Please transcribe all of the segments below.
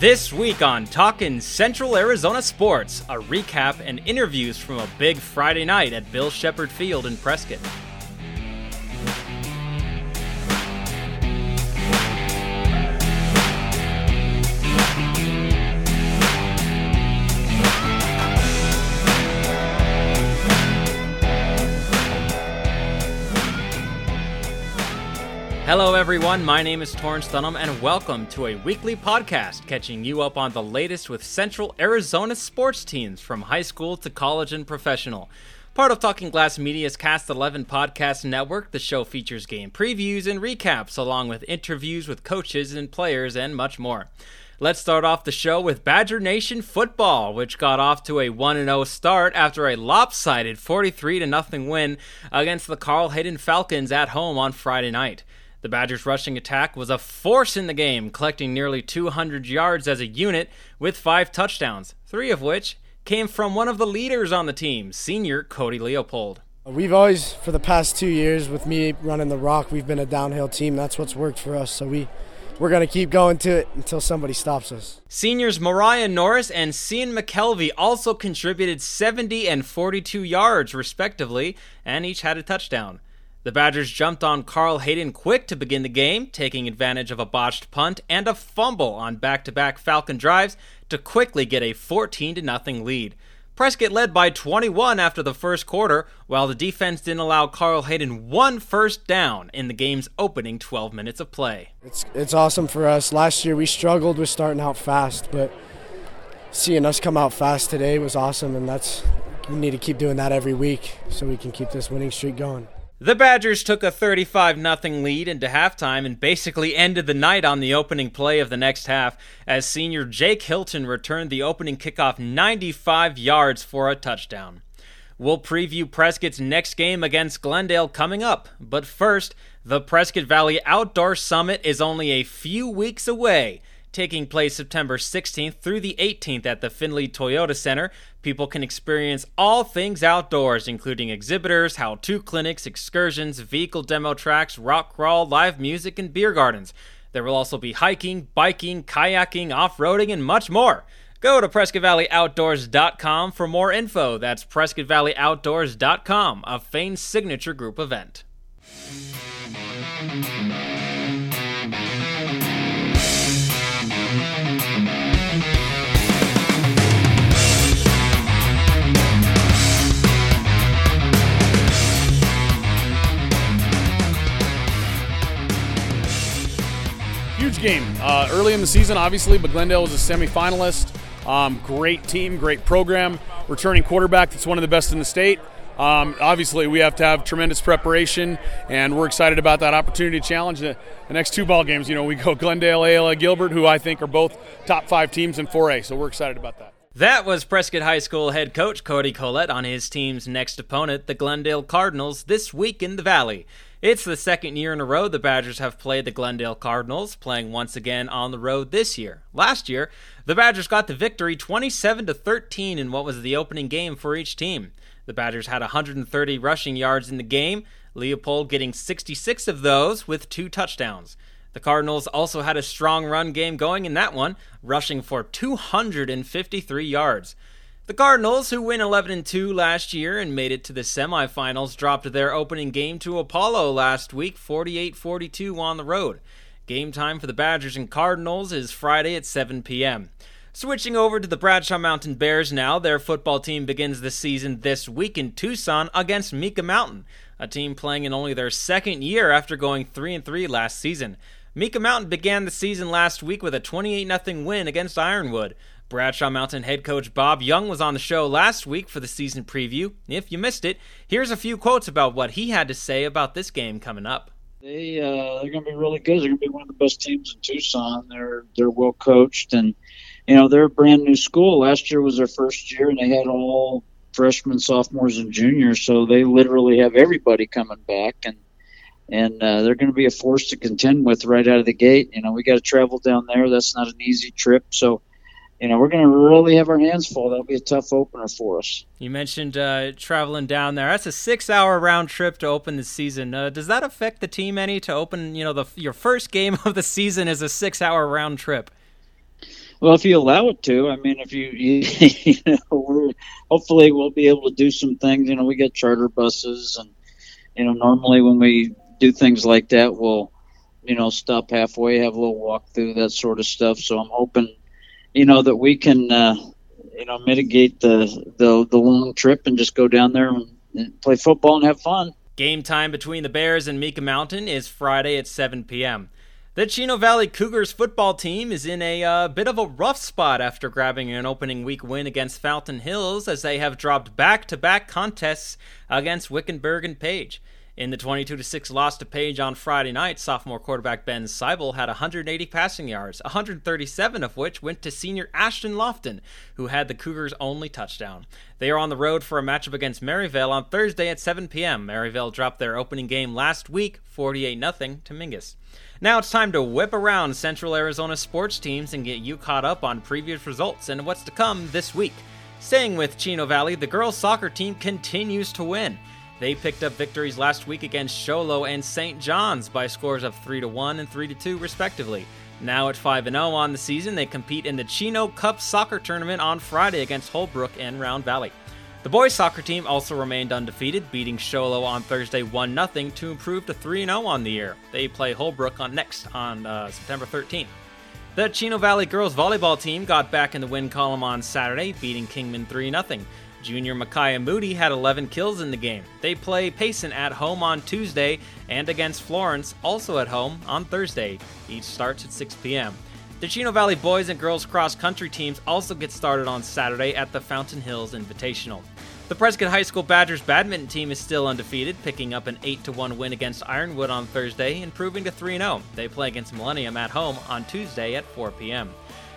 This week on Talkin' Central Arizona Sports, a recap and interviews from a big Friday night at Bill Shepard Field in Prescott. Hello, everyone. My name is Torrence Dunham, and welcome to a weekly podcast catching you up on the latest with Central Arizona sports teams from high school to college and professional. Part of Talking Glass Media's Cast 11 podcast network, the show features game previews and recaps, along with interviews with coaches and players, and much more. Let's start off the show with Badger Nation football, which got off to a 1 0 start after a lopsided 43 0 win against the Carl Hayden Falcons at home on Friday night. The Badgers' rushing attack was a force in the game, collecting nearly 200 yards as a unit with five touchdowns, three of which came from one of the leaders on the team, senior Cody Leopold. We've always, for the past two years, with me running the rock, we've been a downhill team. That's what's worked for us. So we, we're going to keep going to it until somebody stops us. Seniors Mariah Norris and Cian McKelvey also contributed 70 and 42 yards, respectively, and each had a touchdown. The Badgers jumped on Carl Hayden quick to begin the game, taking advantage of a botched punt and a fumble on back to back Falcon drives to quickly get a 14 0 lead. Prescott led by 21 after the first quarter, while the defense didn't allow Carl Hayden one first down in the game's opening 12 minutes of play. It's, it's awesome for us. Last year we struggled with starting out fast, but seeing us come out fast today was awesome, and that's we need to keep doing that every week so we can keep this winning streak going. The Badgers took a 35 0 lead into halftime and basically ended the night on the opening play of the next half as senior Jake Hilton returned the opening kickoff 95 yards for a touchdown. We'll preview Prescott's next game against Glendale coming up, but first, the Prescott Valley Outdoor Summit is only a few weeks away taking place September 16th through the 18th at the Findlay Toyota Center. People can experience all things outdoors, including exhibitors, how to clinics, excursions, vehicle demo tracks, rock crawl, live music, and beer gardens. There will also be hiking, biking, kayaking, off roading, and much more. Go to PrescottValleyOutdoors.com for more info. That's PrescottValleyOutdoors.com, a Fain signature group event. Game. Uh, early in the season, obviously, but Glendale was a semifinalist. Um, great team, great program. Returning quarterback that's one of the best in the state. Um, obviously, we have to have tremendous preparation, and we're excited about that opportunity to challenge the, the next two ball games. You know, we go Glendale, Ayala, Gilbert, who I think are both top five teams in 4A, so we're excited about that. That was Prescott High School head coach Cody Collette on his team's next opponent, the Glendale Cardinals, this week in the Valley. It's the second year in a row the Badgers have played the Glendale Cardinals, playing once again on the road this year. Last year, the Badgers got the victory 27 to 13 in what was the opening game for each team. The Badgers had 130 rushing yards in the game, Leopold getting 66 of those with two touchdowns. The Cardinals also had a strong run game going in that one, rushing for 253 yards. The Cardinals, who win 11 2 last year and made it to the semifinals, dropped their opening game to Apollo last week 48 42 on the road. Game time for the Badgers and Cardinals is Friday at 7 p.m. Switching over to the Bradshaw Mountain Bears now, their football team begins the season this week in Tucson against Mica Mountain, a team playing in only their second year after going 3 3 last season. Mica Mountain began the season last week with a 28 0 win against Ironwood. Bradshaw Mountain head coach Bob Young was on the show last week for the season preview. If you missed it, here's a few quotes about what he had to say about this game coming up. They uh, they're going to be really good. They're going to be one of the best teams in Tucson. They're they're well coached and you know they're a brand new school. Last year was their first year and they had all freshmen, sophomores, and juniors. So they literally have everybody coming back and and uh, they're going to be a force to contend with right out of the gate. You know, we got to travel down there. That's not an easy trip. So you know, we're going to really have our hands full. That'll be a tough opener for us. You mentioned uh, traveling down there. That's a six-hour round trip to open the season. Uh, does that affect the team any to open? You know, the your first game of the season is a six-hour round trip. Well, if you allow it to, I mean, if you, you, you know, we're hopefully we'll be able to do some things. You know, we get charter buses, and you know, normally when we do things like that, we'll, you know, stop halfway, have a little walk through, that sort of stuff. So I'm hoping, you know, that we can, uh, you know, mitigate the the the long trip and just go down there and, play football and have fun. Game time between the Bears and Mica Mountain is Friday at 7 p.m. The Chino Valley Cougars football team is in a uh, bit of a rough spot after grabbing an opening week win against Fountain Hills as they have dropped back to back contests against Wickenburg and Page. In the 22 6 loss to Page on Friday night, sophomore quarterback Ben Seibel had 180 passing yards, 137 of which went to senior Ashton Lofton, who had the Cougars' only touchdown. They are on the road for a matchup against Maryvale on Thursday at 7 p.m. Maryvale dropped their opening game last week, 48 0 to Mingus. Now it's time to whip around Central Arizona sports teams and get you caught up on previous results and what's to come this week. Staying with Chino Valley, the girls soccer team continues to win. They picked up victories last week against Show Low and St. John's by scores of 3 to 1 and 3 to 2 respectively. Now at 5 0 on the season, they compete in the Chino Cup soccer tournament on Friday against Holbrook and Round Valley. The boys soccer team also remained undefeated, beating Show Low on Thursday 1 0 to improve to 3 0 on the year. They play Holbrook on next on uh, September 13th. The Chino Valley girls volleyball team got back in the win column on Saturday, beating Kingman 3 0. Junior Micaiah Moody had 11 kills in the game. They play Payson at home on Tuesday and against Florence, also at home, on Thursday. Each starts at 6 p.m. The Chino Valley boys and girls cross country teams also get started on Saturday at the Fountain Hills Invitational. The Prescott High School Badgers badminton team is still undefeated, picking up an 8 1 win against Ironwood on Thursday, improving to 3 0. They play against Millennium at home on Tuesday at 4 p.m.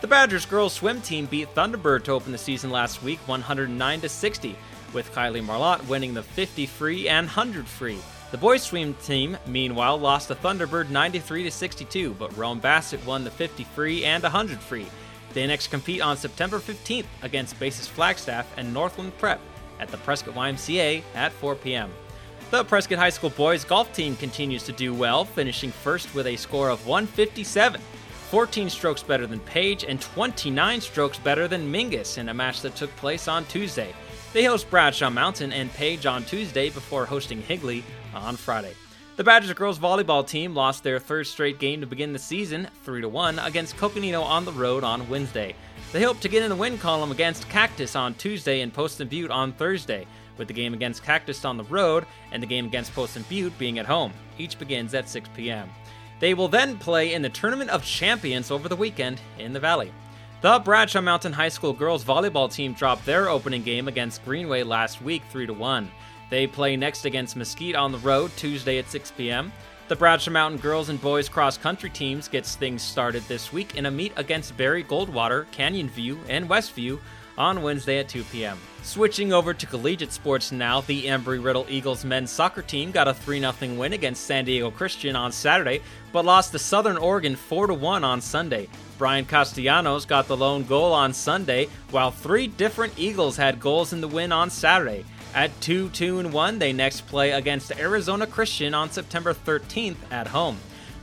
The Badgers girls swim team beat Thunderbird to open the season last week 109 to 60, with Kylie Marlott winning the 50 free and 100 free. The boys swim team, meanwhile, lost to Thunderbird 93 to 62, but Rome Bassett won the 50 free and 100 free. They next compete on September 15th against Basis Flagstaff and Northland Prep at the Prescott YMCA at 4 p.m. The Prescott High School boys golf team continues to do well, finishing first with a score of 157, 14 strokes better than Page and 29 strokes better than Mingus in a match that took place on Tuesday. They host Bradshaw Mountain and Page on Tuesday before hosting Higley on Friday. The Badgers girls volleyball team lost their third straight game to begin the season, 3 1, against Coconino on the road on Wednesday. They hope to get in the win column against Cactus on Tuesday and Poston Butte on Thursday, with the game against Cactus on the road and the game against Poston Butte being at home. Each begins at 6 p.m. They will then play in the Tournament of Champions over the weekend in the Valley. The Bradshaw Mountain High School girls volleyball team dropped their opening game against Greenway last week 3 1. They play next against Mesquite on the road Tuesday at 6 p.m. The Bradshaw Mountain girls and boys cross country teams gets things started this week in a meet against Barry Goldwater, Canyon View, and Westview on Wednesday at 2 p.m. Switching over to collegiate sports now, the Embry Riddle Eagles men's soccer team got a 3 0 win against San Diego Christian on Saturday, but lost to Southern Oregon 4 1 on Sunday. Brian Castellanos got the lone goal on Sunday, while three different Eagles had goals in the win on Saturday. At 2 2 1, they next play against Arizona Christian on September 13th at home.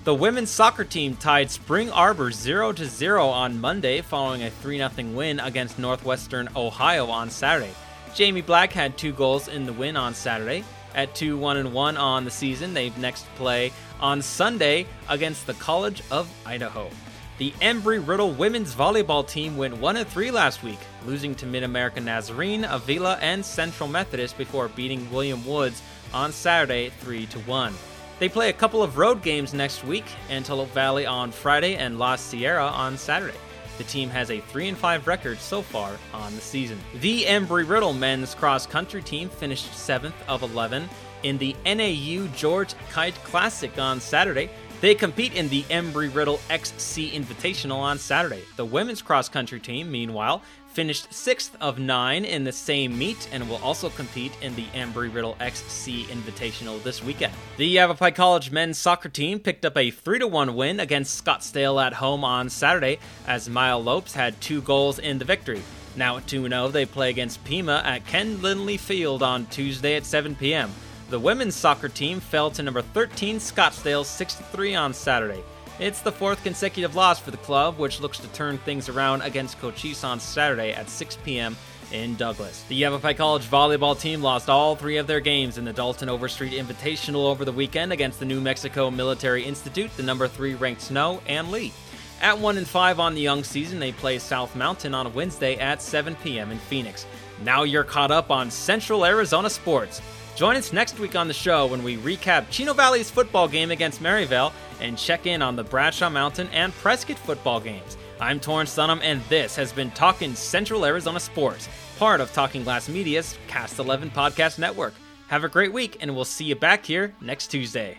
The women's soccer team tied Spring Arbor 0 0 on Monday following a 3 0 win against Northwestern Ohio on Saturday. Jamie Black had two goals in the win on Saturday. At 2 1 1 on the season, they next play on Sunday against the College of Idaho. The Embry Riddle women's volleyball team went 1 3 last week, losing to Mid American Nazarene, Avila, and Central Methodist before beating William Woods on Saturday 3 1. They play a couple of road games next week, Antelope Valley on Friday and La Sierra on Saturday. The team has a 3 and 5 record so far on the season. The Embry Riddle men's cross country team finished 7th of 11 in the NAU George Kyte Classic on Saturday they compete in the Embry Riddle XC Invitational on Saturday. The women's cross country team, meanwhile, finished sixth of nine in the same meet and will also compete in the Embry Riddle XC Invitational this weekend. The Yavapai College men's soccer team picked up a 3 1 win against Scottsdale at home on Saturday as Mile Lopes had two goals in the victory. Now at 2 0, they play against Pima at Ken Lindley Field on Tuesday at 7 p.m. The women's soccer team fell to number 13 Scottsdale 63 on Saturday. It's the fourth consecutive loss for the club, which looks to turn things around against Cochise on Saturday at 6 p.m. in Douglas. The Yavapai College volleyball team lost all three of their games in the Dalton Overstreet Invitational over the weekend against the New Mexico Military Institute, the number three ranked Snow, and Lee. At 1 and 5 on the young season, they play South Mountain on Wednesday at 7 p.m. in Phoenix. Now you're caught up on Central Arizona sports. Join us next week on the show when we recap Chino Valley's football game against Maryvale and check in on the Bradshaw Mountain and Prescott football games. I'm Torrence Dunham, and this has been Talking Central Arizona Sports, part of Talking Glass Media's Cast 11 podcast network. Have a great week, and we'll see you back here next Tuesday.